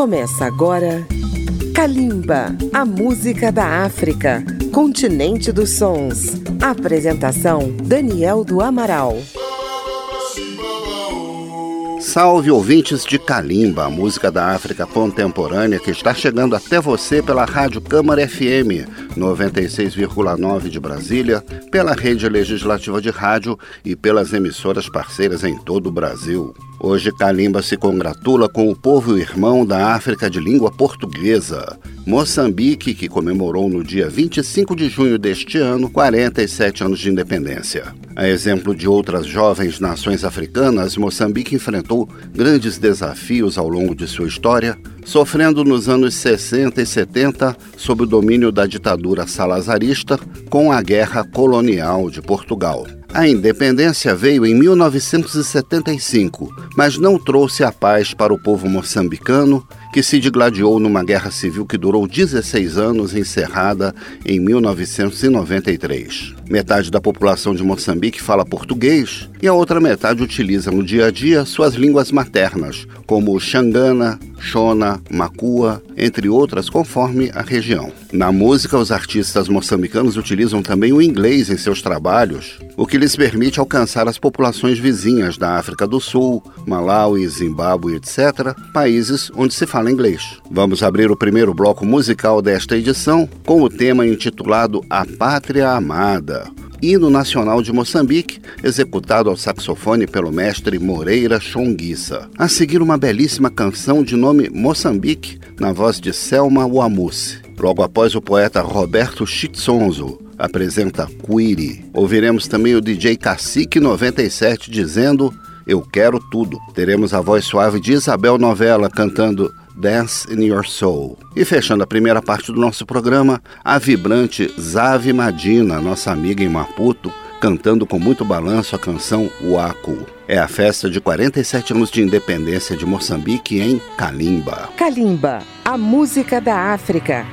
Começa agora Kalimba, a música da África, continente dos sons. Apresentação Daniel do Amaral. Salve ouvintes de Kalimba, a música da África contemporânea que está chegando até você pela Rádio Câmara FM 96,9 de Brasília, pela rede legislativa de rádio e pelas emissoras parceiras em todo o Brasil. Hoje Kalimba se congratula com o povo irmão da África de língua portuguesa, Moçambique, que comemorou no dia 25 de junho deste ano 47 anos de independência. A exemplo de outras jovens nações africanas, Moçambique enfrentou grandes desafios ao longo de sua história, sofrendo nos anos 60 e 70 sob o domínio da ditadura salazarista com a Guerra Colonial de Portugal. A independência veio em 1975, mas não trouxe a paz para o povo moçambicano, que se digladiou numa guerra civil que durou 16 anos, encerrada em 1993. Metade da população de Moçambique fala português e a outra metade utiliza no dia a dia suas línguas maternas, como Xangana, Shona, Makua, entre outras, conforme a região. Na música, os artistas moçambicanos utilizam também o inglês em seus trabalhos, o que lhes permite alcançar as populações vizinhas da África do Sul, Malawi, Zimbábue, etc., países onde se fala inglês. Vamos abrir o primeiro bloco musical desta edição com o tema intitulado A Pátria Amada, hino nacional de Moçambique, executado ao saxofone pelo mestre Moreira Chonguissa. A seguir, uma belíssima canção de nome Moçambique, na voz de Selma Wamusse. Logo após, o poeta Roberto Chitsonzo apresenta Quiri. Ouviremos também o DJ Cacique 97 dizendo Eu Quero Tudo. Teremos a voz suave de Isabel Novela cantando Dance in Your Soul. E fechando a primeira parte do nosso programa, a vibrante Zave Madina, nossa amiga em Maputo, cantando com muito balanço a canção Waku. É a festa de 47 anos de independência de Moçambique em Kalimba. Kalimba, a música da África.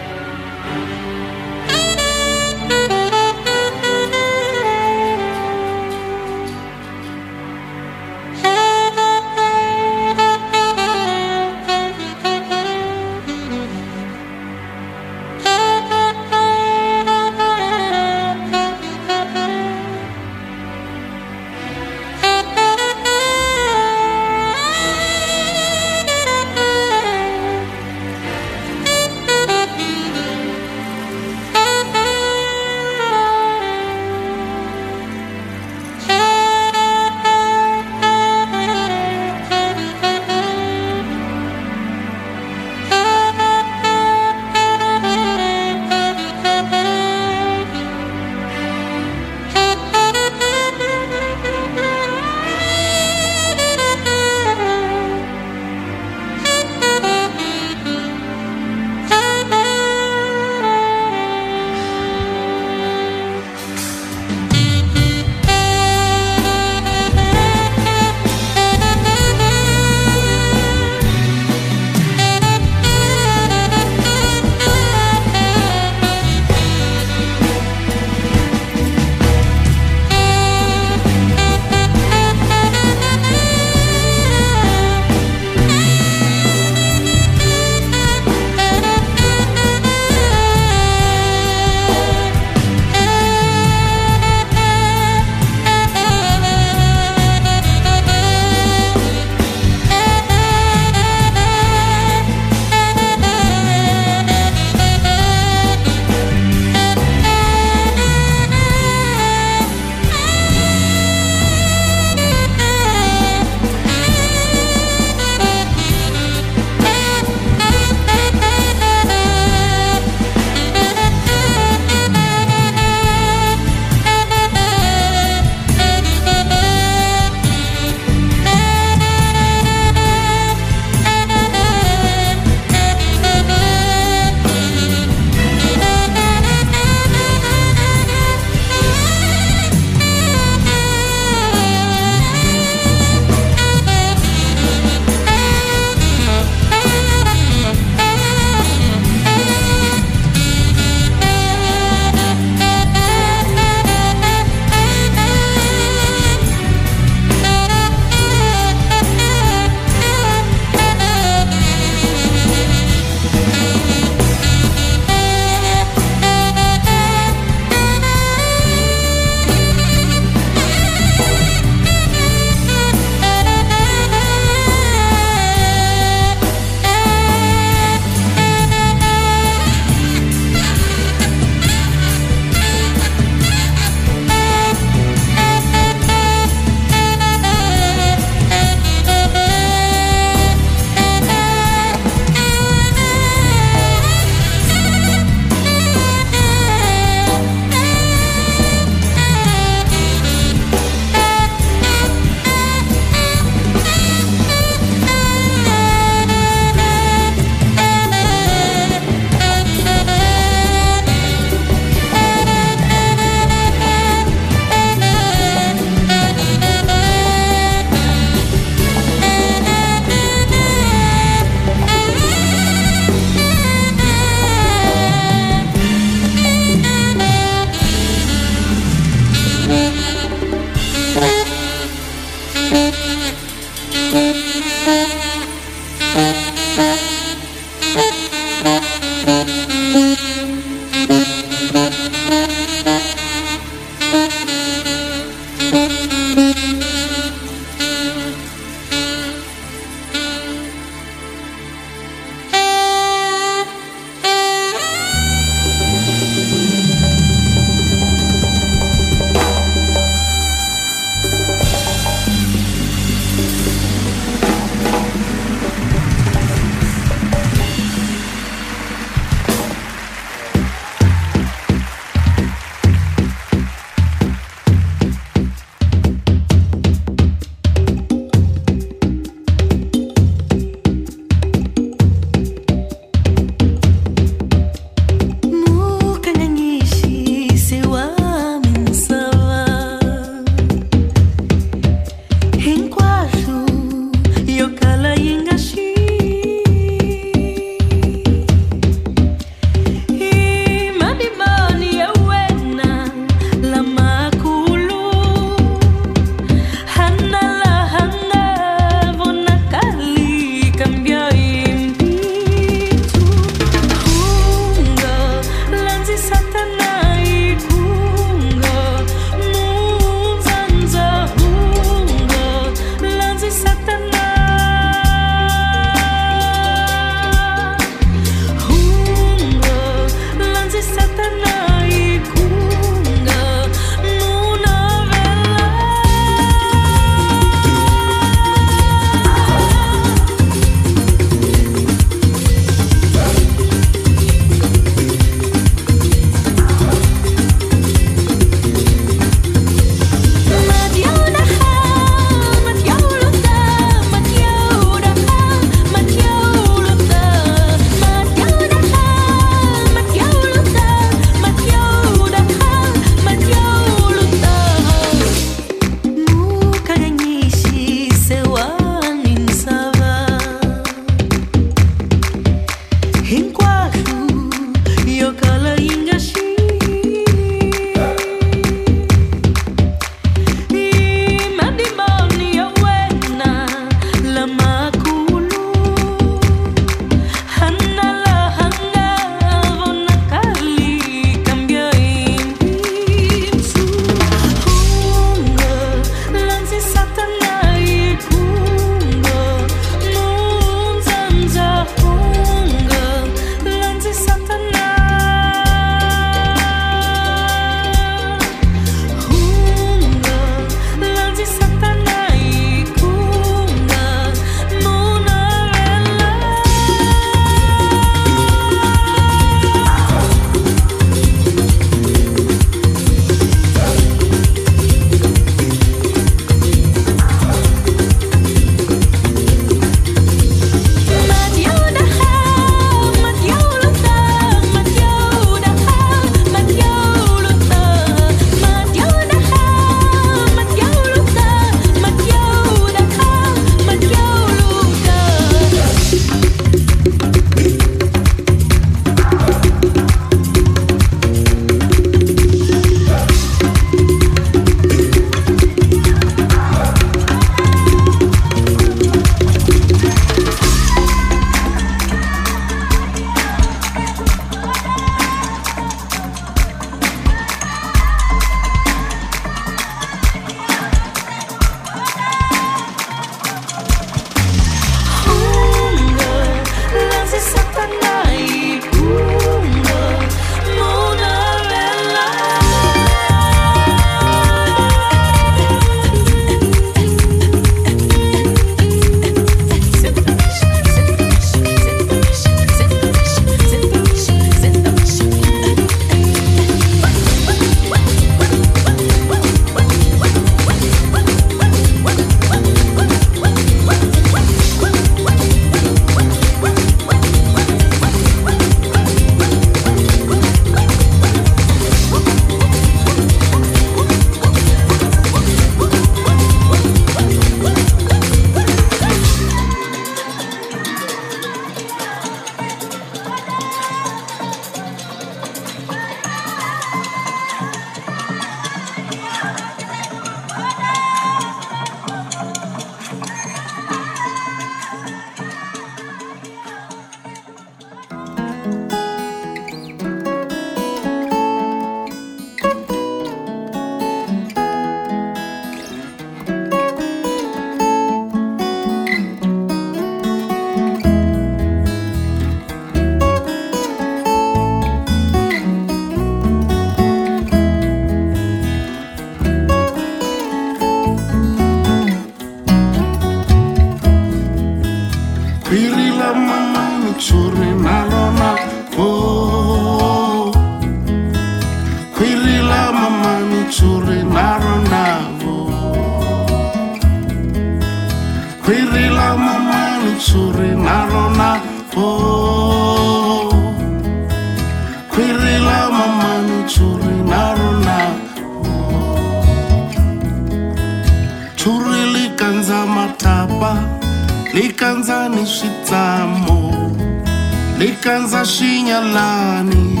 Likanza shinyalani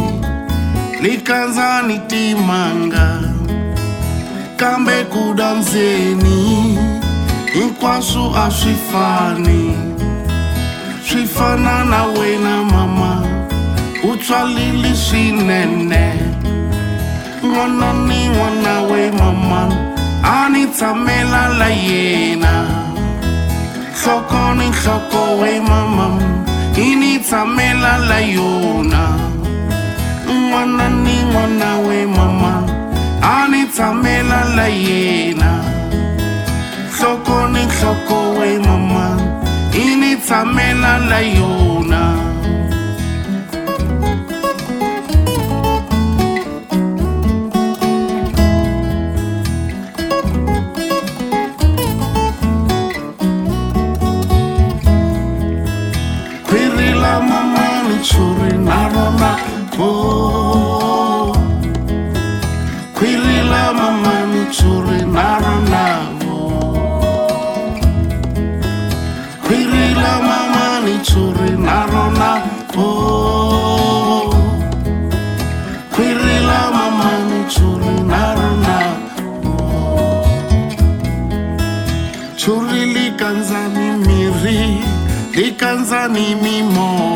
likanzani Nitimanga, kambe kudanzeni fani swi fana na wena mama u tswalile swinene n'wana ni n'wana we mama a ni tshamela la yena. Nhloko ni nhloko we mama i ni tshamela la yona n'wana ni n'wana we mama. A ni tshamela la yena nhloko ni nhloko we mama. La yona maroma po oh, kwilila mama mitsuri naronavo kwilila mama nitsuri narona po kwilila mama nitsuri narona tsuri mimo.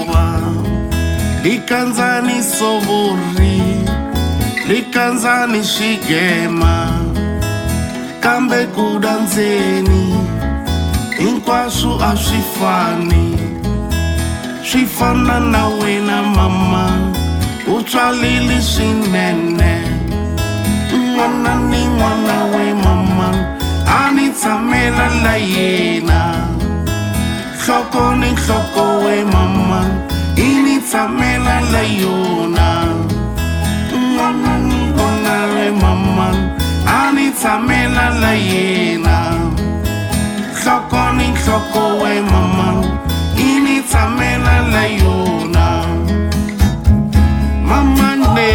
Likanzani sovori likanzani xigema kambe ku dandzeni hinkwaswo a swi fani swi fana na wena mama u tswalile swinene. N'wana ni n'wana we mama a ni tshamela la yena. Nhloko ni nhloko we mama Mama, melang layunan Ngomong Ani sa melang layenan Soko we maman Ini sa melang layunan Maman de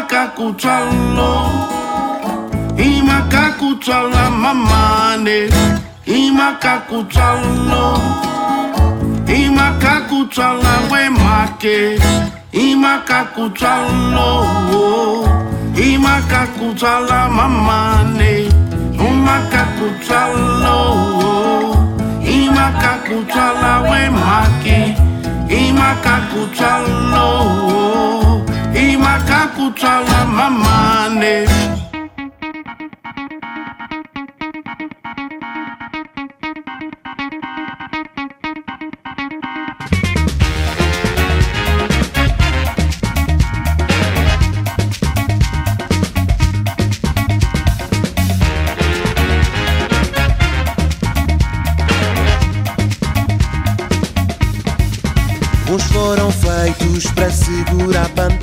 makakutswalo i makakutswala mamane. I makakutswalo i makakutswala wemake. I makakutswalo i makakutswala mamane. Umakakutswalo i makakutswala wemake. I makakutswalo ku tswala wemhake hi mhaka ku tswalo hi mhaka ku tswala mamane. Uns foram feitos para segurar a bandeira,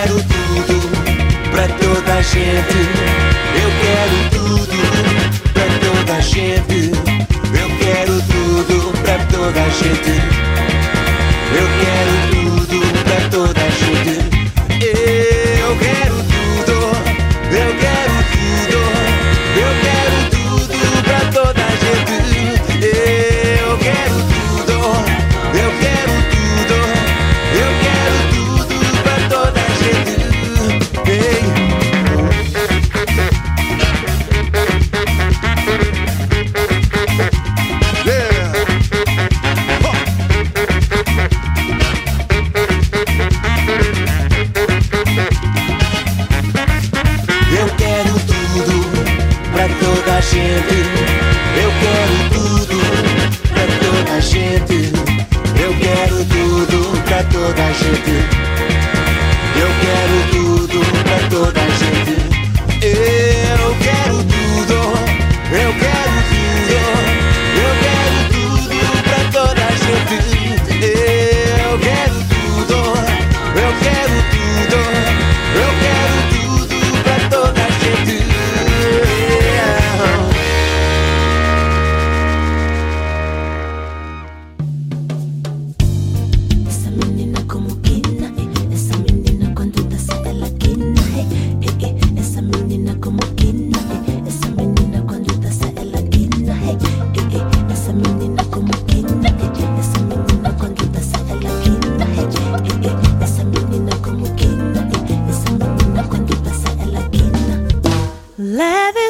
quero tudo pra toda gente. Eu quero tudo pra toda gente. Eu quero tudo pra toda gente. Eu quero tudo.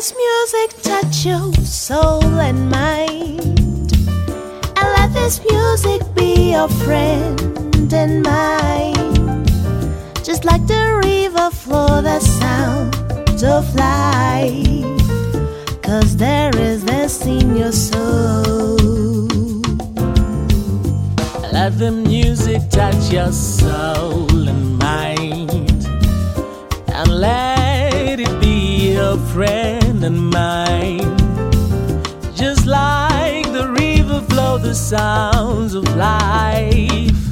this music touch your soul and mind. And let this music be your friend and mine. Just like the river flow, the sound of life. Cause there is this in your soul. Let the music touch your soul and mind. And let a friend and mine. Just like the river flow the sounds of life.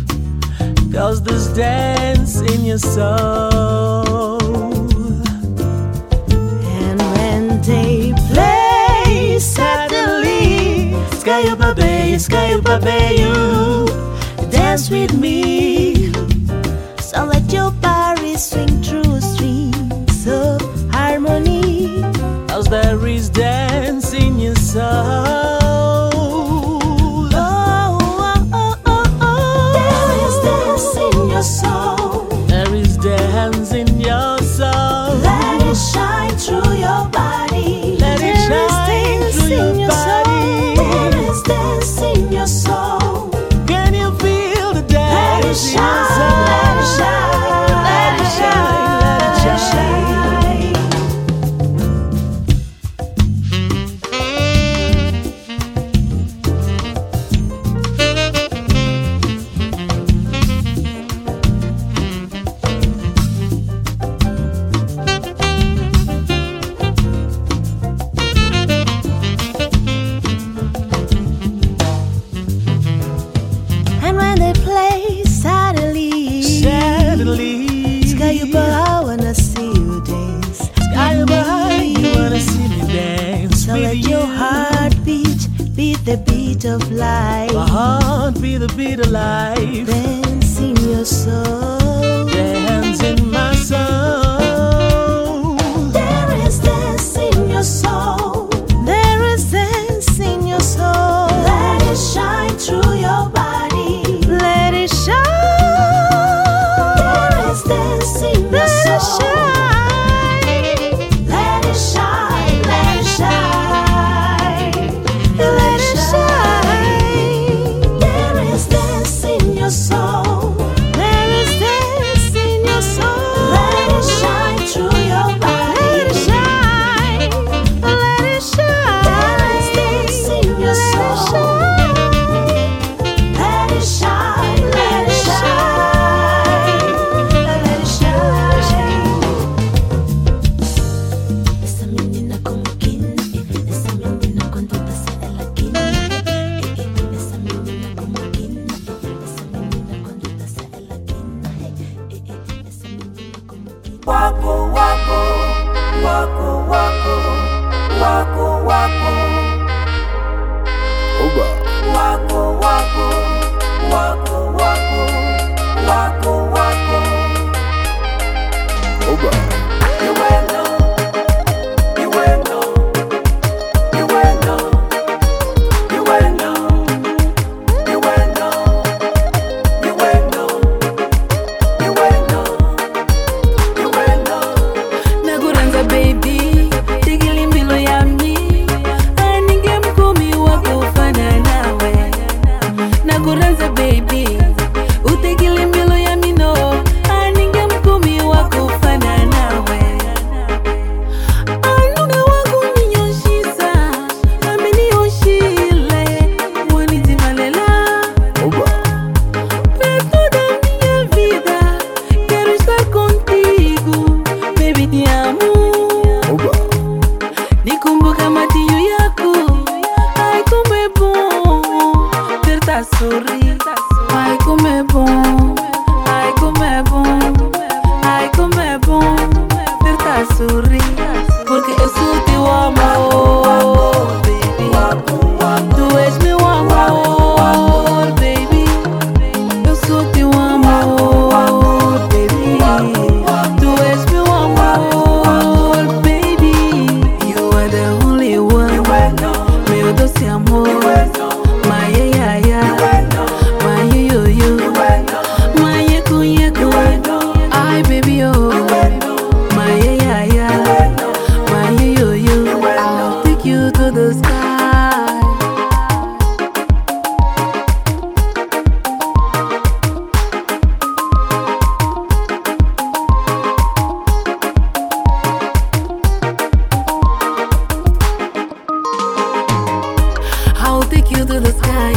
Cause this dance in your soul. And when they play suddenly, Sky up a bay, sky bay, you dance with me. time of life. My heart be the beat of life. Then take you to the sky.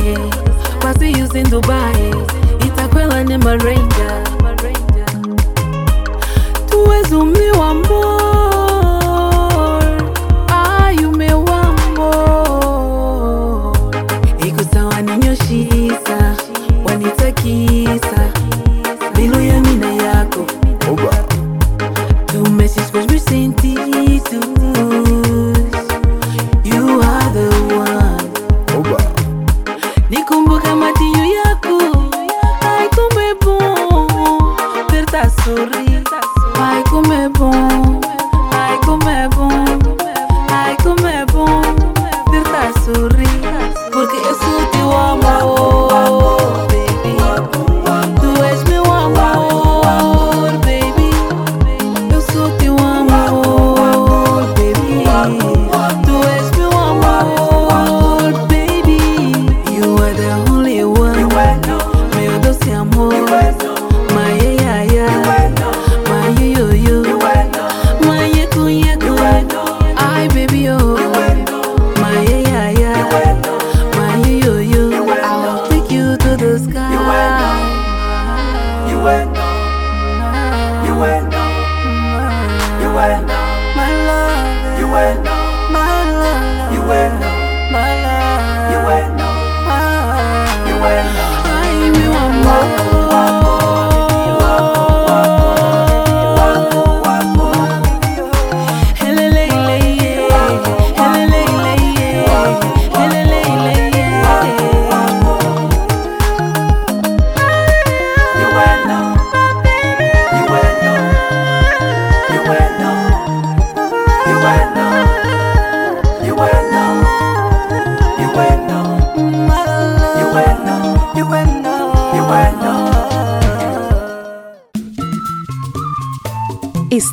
What we use in Dubai, Itakwela ni Maranger. Tuwezi umiwa mbona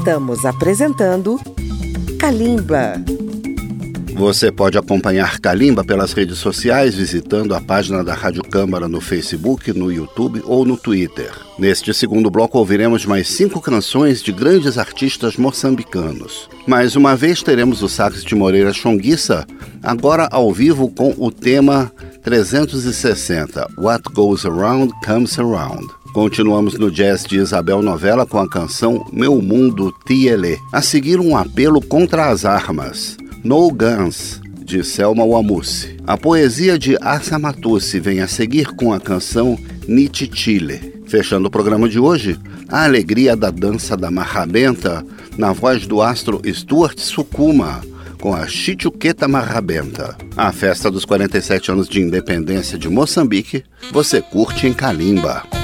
Estamos apresentando Kalimba. Você pode acompanhar Kalimba pelas redes sociais visitando a página da Rádio Câmara no Facebook, no YouTube ou no Twitter. Neste segundo bloco ouviremos mais cinco canções de grandes artistas moçambicanos. Mais uma vez teremos o sax de Moreira Chonguissa, agora ao vivo com o tema 360 What Goes Around Comes Around. Continuamos no jazz de Isabel Novella com a canção Meu Mundo Tiele. A seguir, um apelo contra as armas. No Guns, de Selma Wamusi. A poesia de Assa Matusse vem a seguir com a canção Nietzsche Chile. Fechando o programa de hoje, a alegria da dança da marrabenta na voz do astro Stuart Sukuma com a Chichuqueta Marrabenta. A festa dos 47 anos de independência de Moçambique, você curte em Kalimba.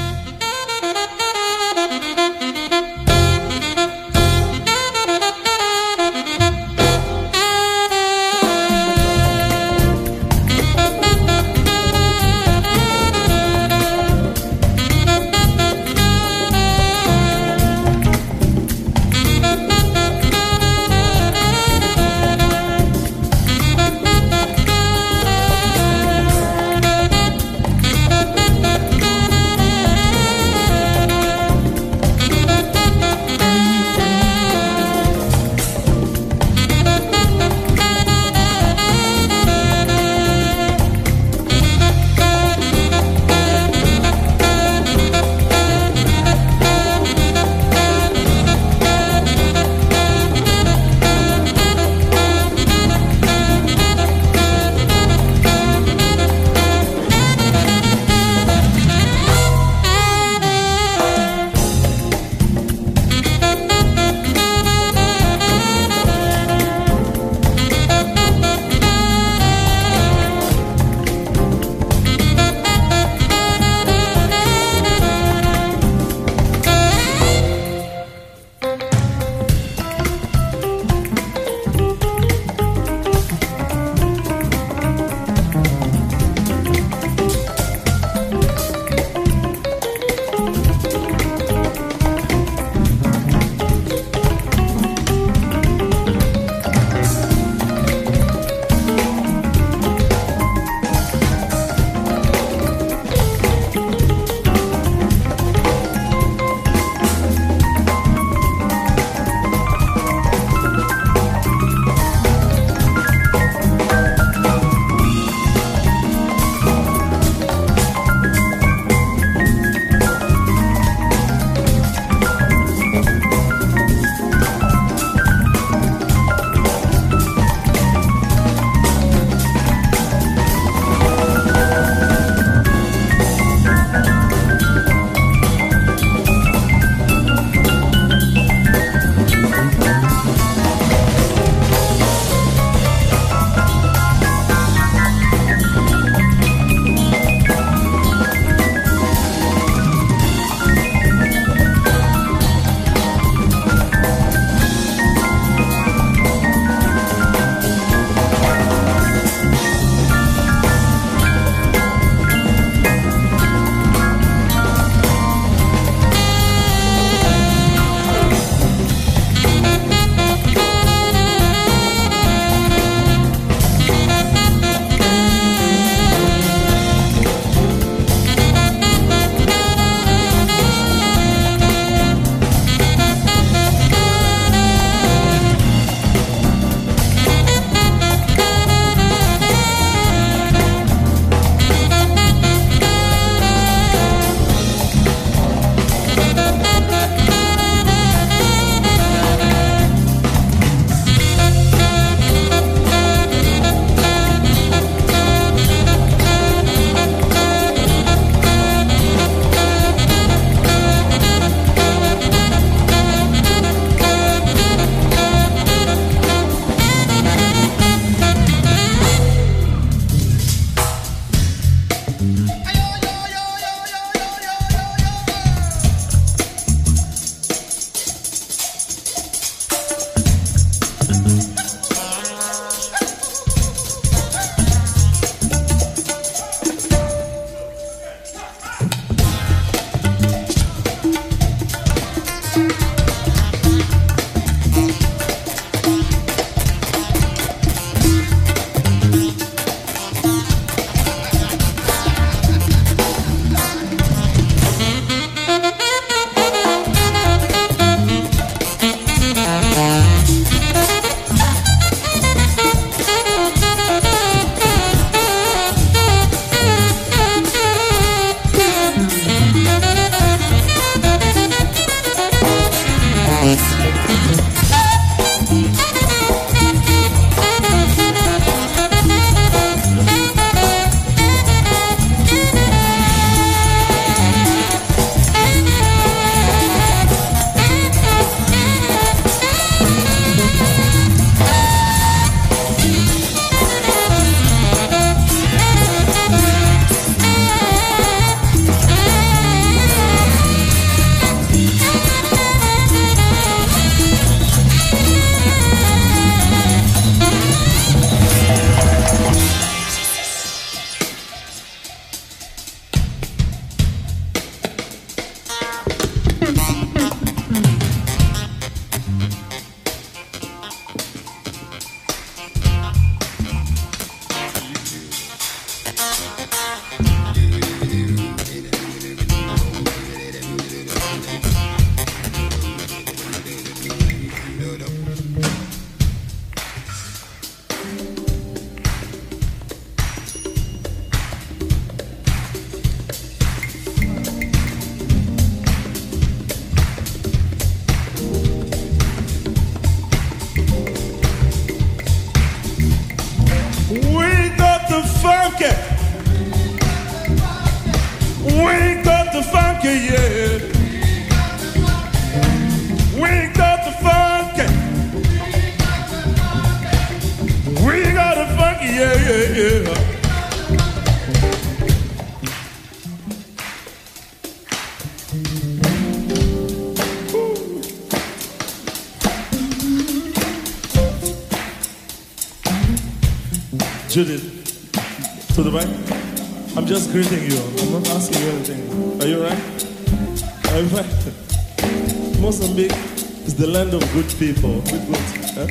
Judith, to the right. I'm just greeting you. I'm not asking you anything. Are you right? Are you right? Mozambique is the land of good people. Good, good.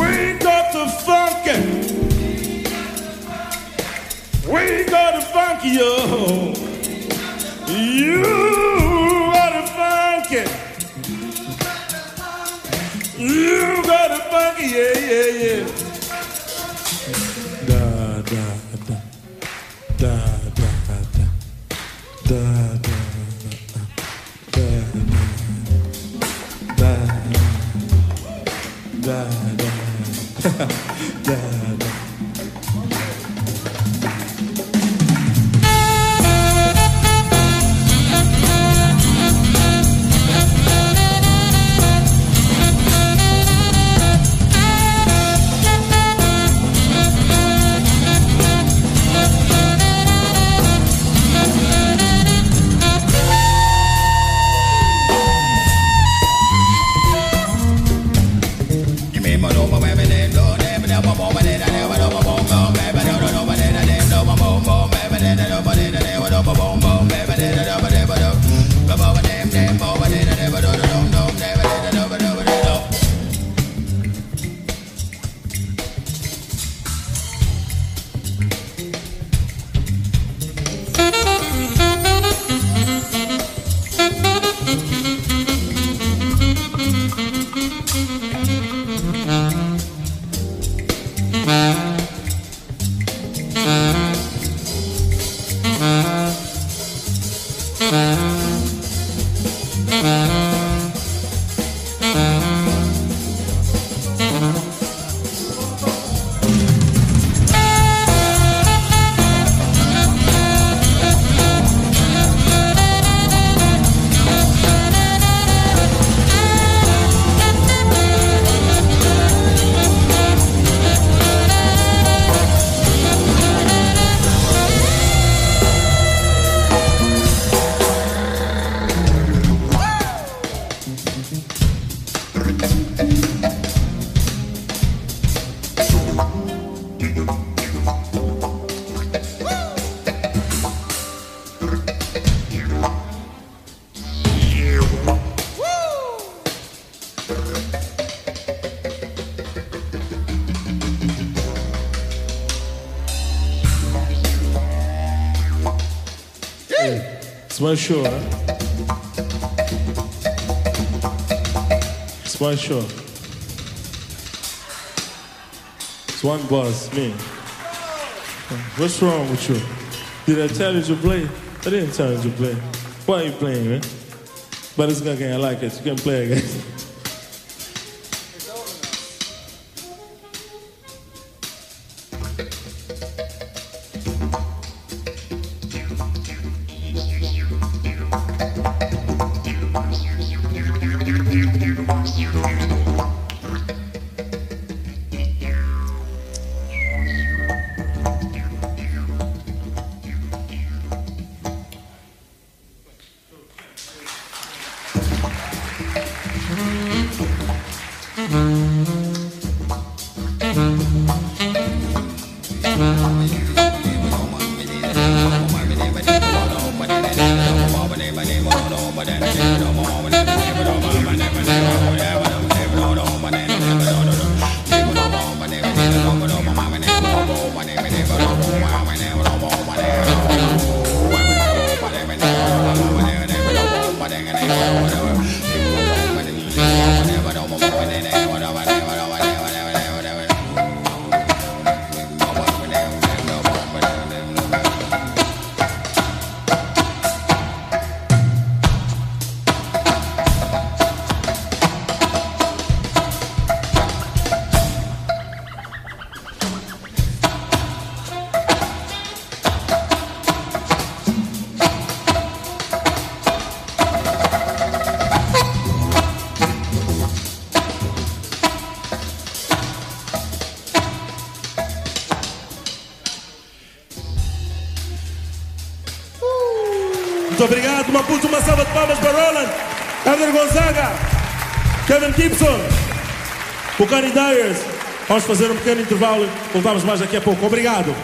We got the funky. We got the funky, yo. You got the funky. You yeah, yeah, yeah. It's huh? It's show. It's one boss, me. What's wrong with you? Did I tell you to play? I didn't tell you to play. Why are you playing, man? But it's I like it. You can play again. Muito obrigado. Uma puta, uma salva de palmas para Roland, Abner Gonzaga, Kevin Gibson, Bucani Dyers, Vamos fazer um pequeno intervalo. Voltamos mais daqui a pouco. Obrigado.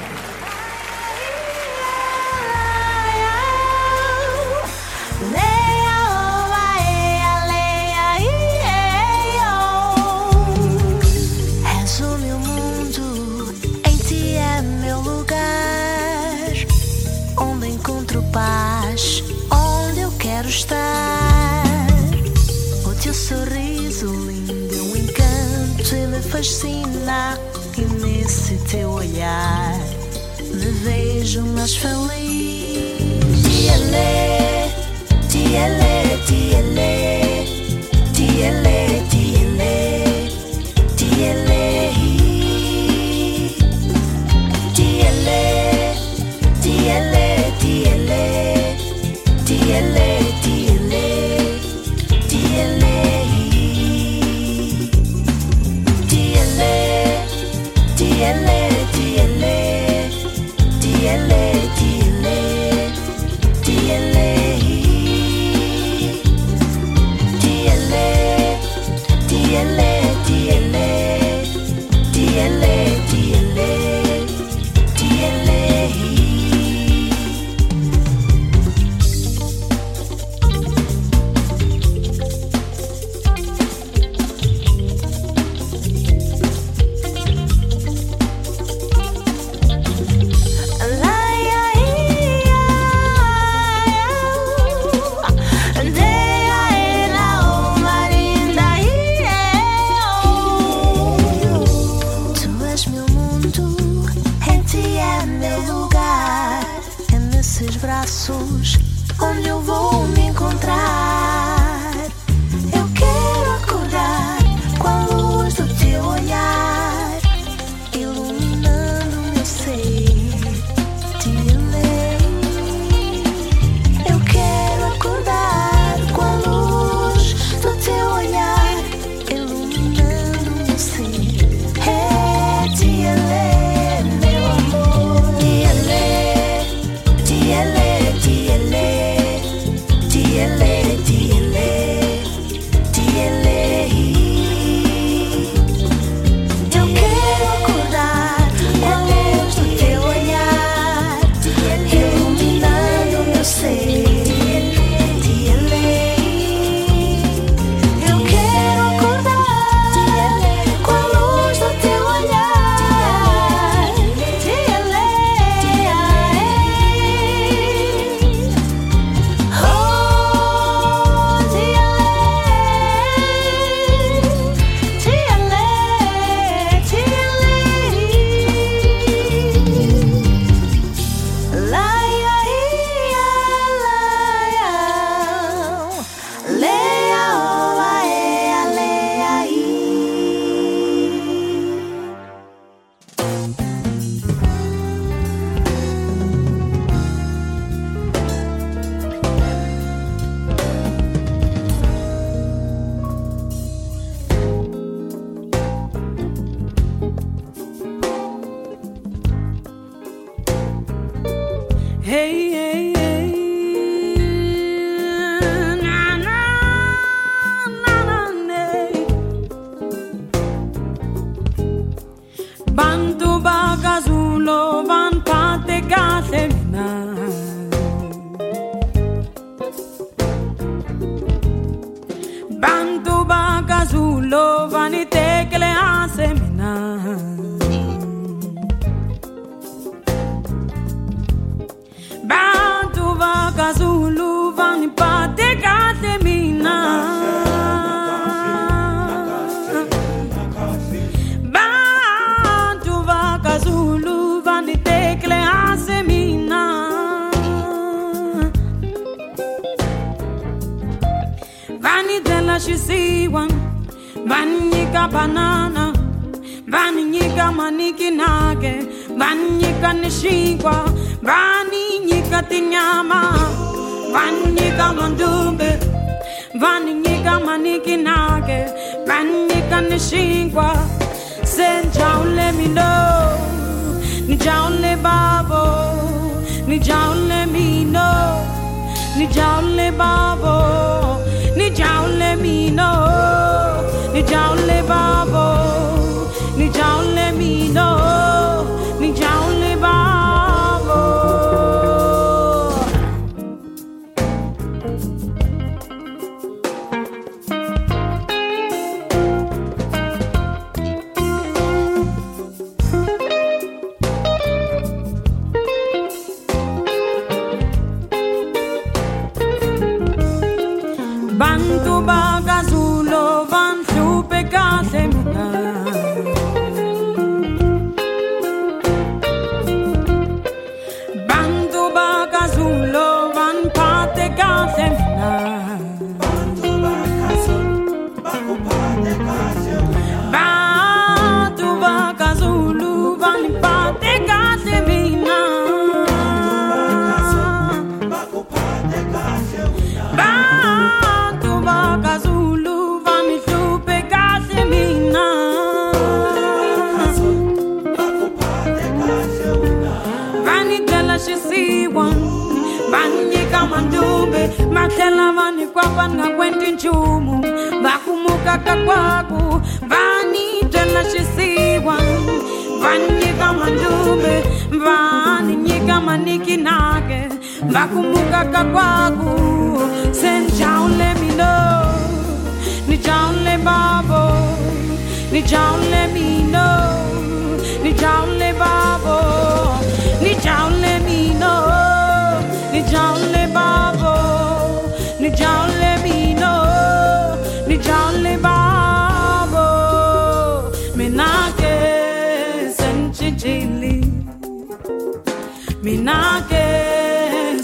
minake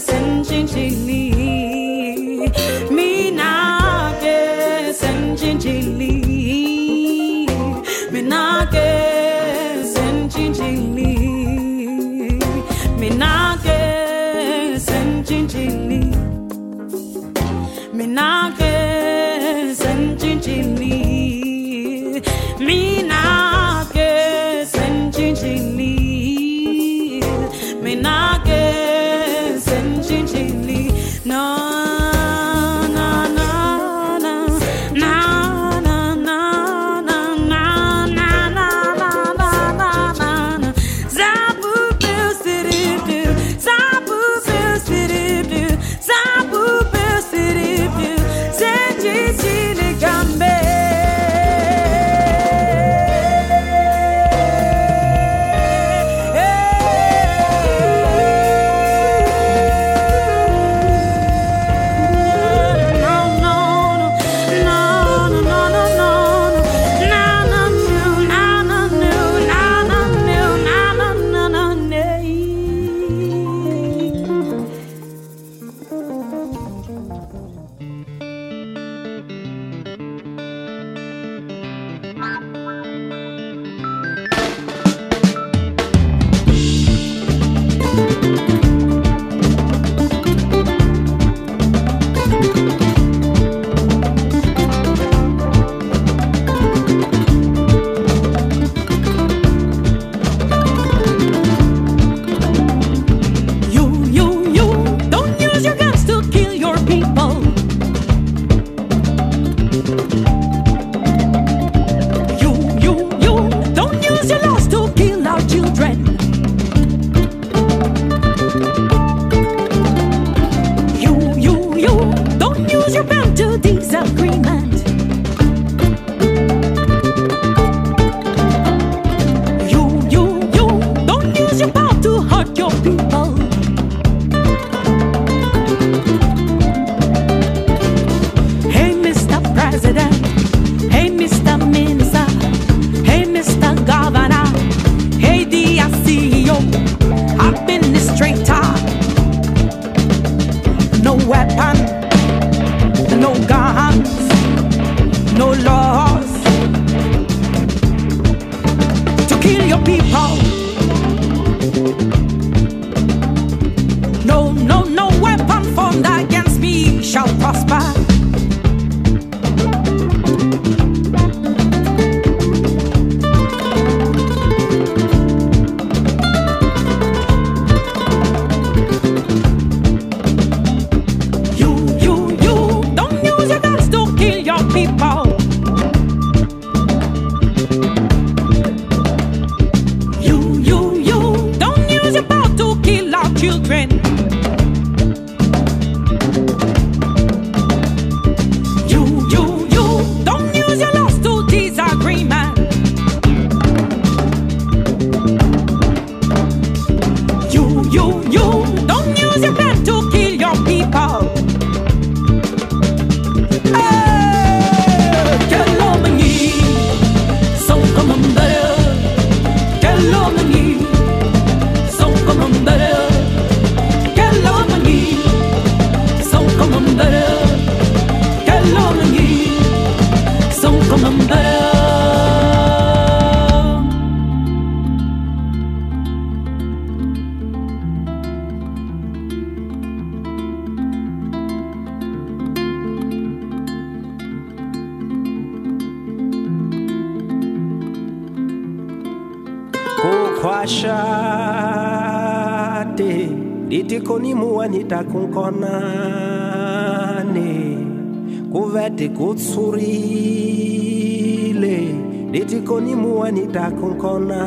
senjinjini kunkonane kuvete kutsurile. Nditikoni muwani takunkonane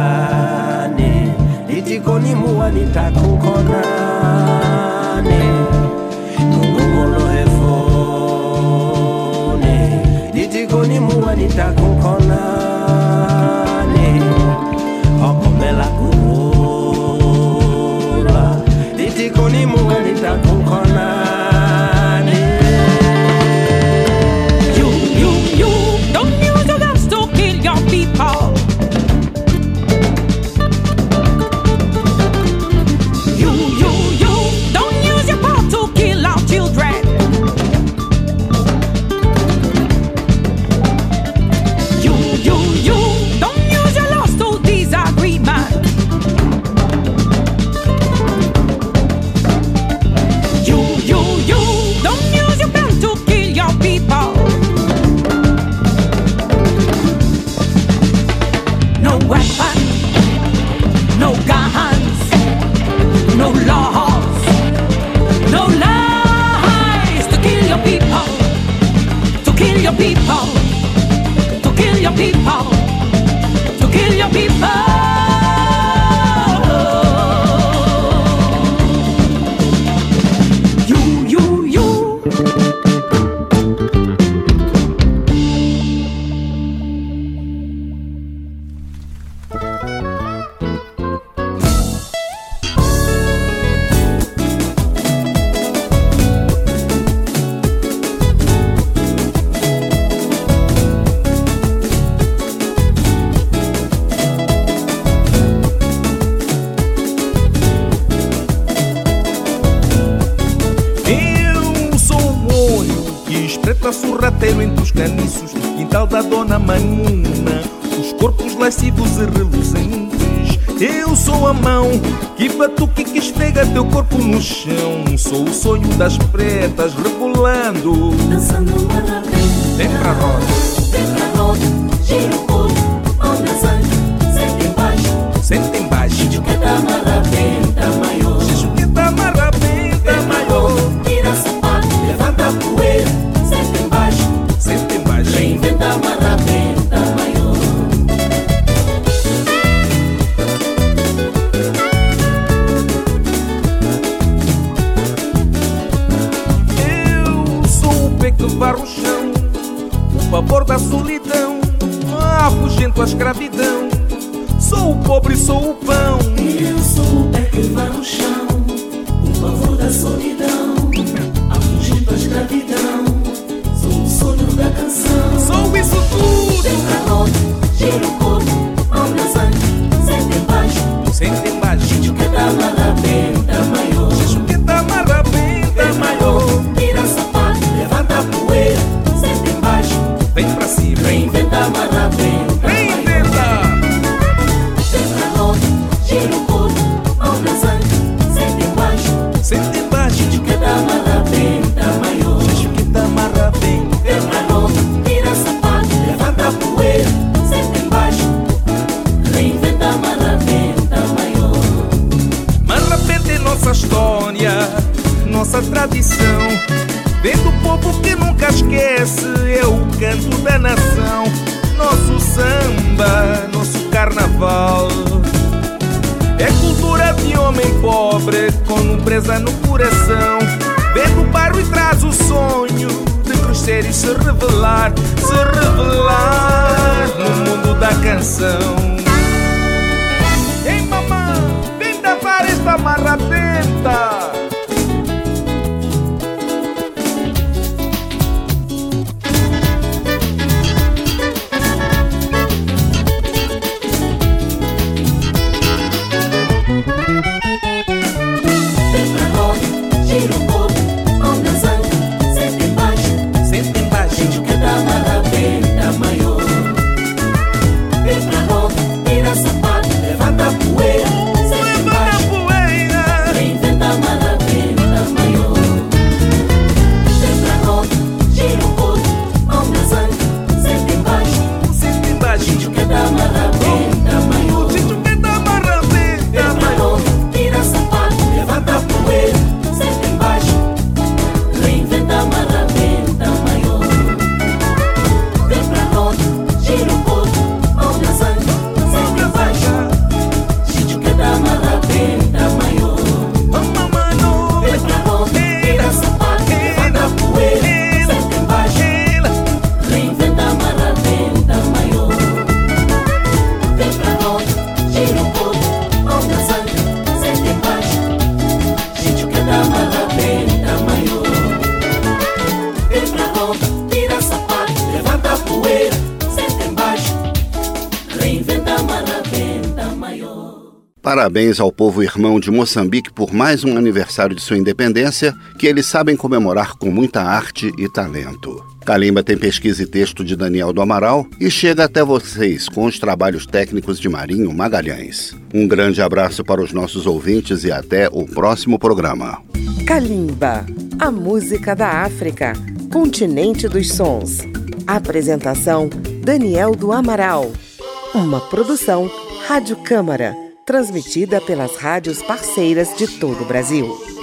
kaifane nditikoni muwani takunkonane das pretas rebolando, dançando varro o chão, o da solidão, afugento a escravidão. Sou o pobre, sou o pão. Eu sou o pé que varro o chão, o pavor da solidão, afugento a escravidão. Sou o sonho da canção. Sou isso tudo. Seu calor, giro corpo. nossa tradição. Vem do povo que nunca esquece, é o canto da nação. Nosso samba, nosso carnaval. É cultura de homem pobre, com nobreza no coração. Vem do barro e traz o sonho de crescer e se revelar, se revelar no mundo da canção. Ei, mamãe, vem da vareta marra Parabéns ao povo irmão de Moçambique por mais um aniversário de sua independência, que eles sabem comemorar com muita arte e talento. Calimba tem pesquisa e texto de Daniel do Amaral e chega até vocês com os trabalhos técnicos de Marinho Magalhães. Um grande abraço para os nossos ouvintes e até o próximo programa. Kalimba, a música da África, continente dos sons. Apresentação: Daniel do Amaral. Uma produção Rádio Câmara, transmitida pelas rádios parceiras de todo o Brasil.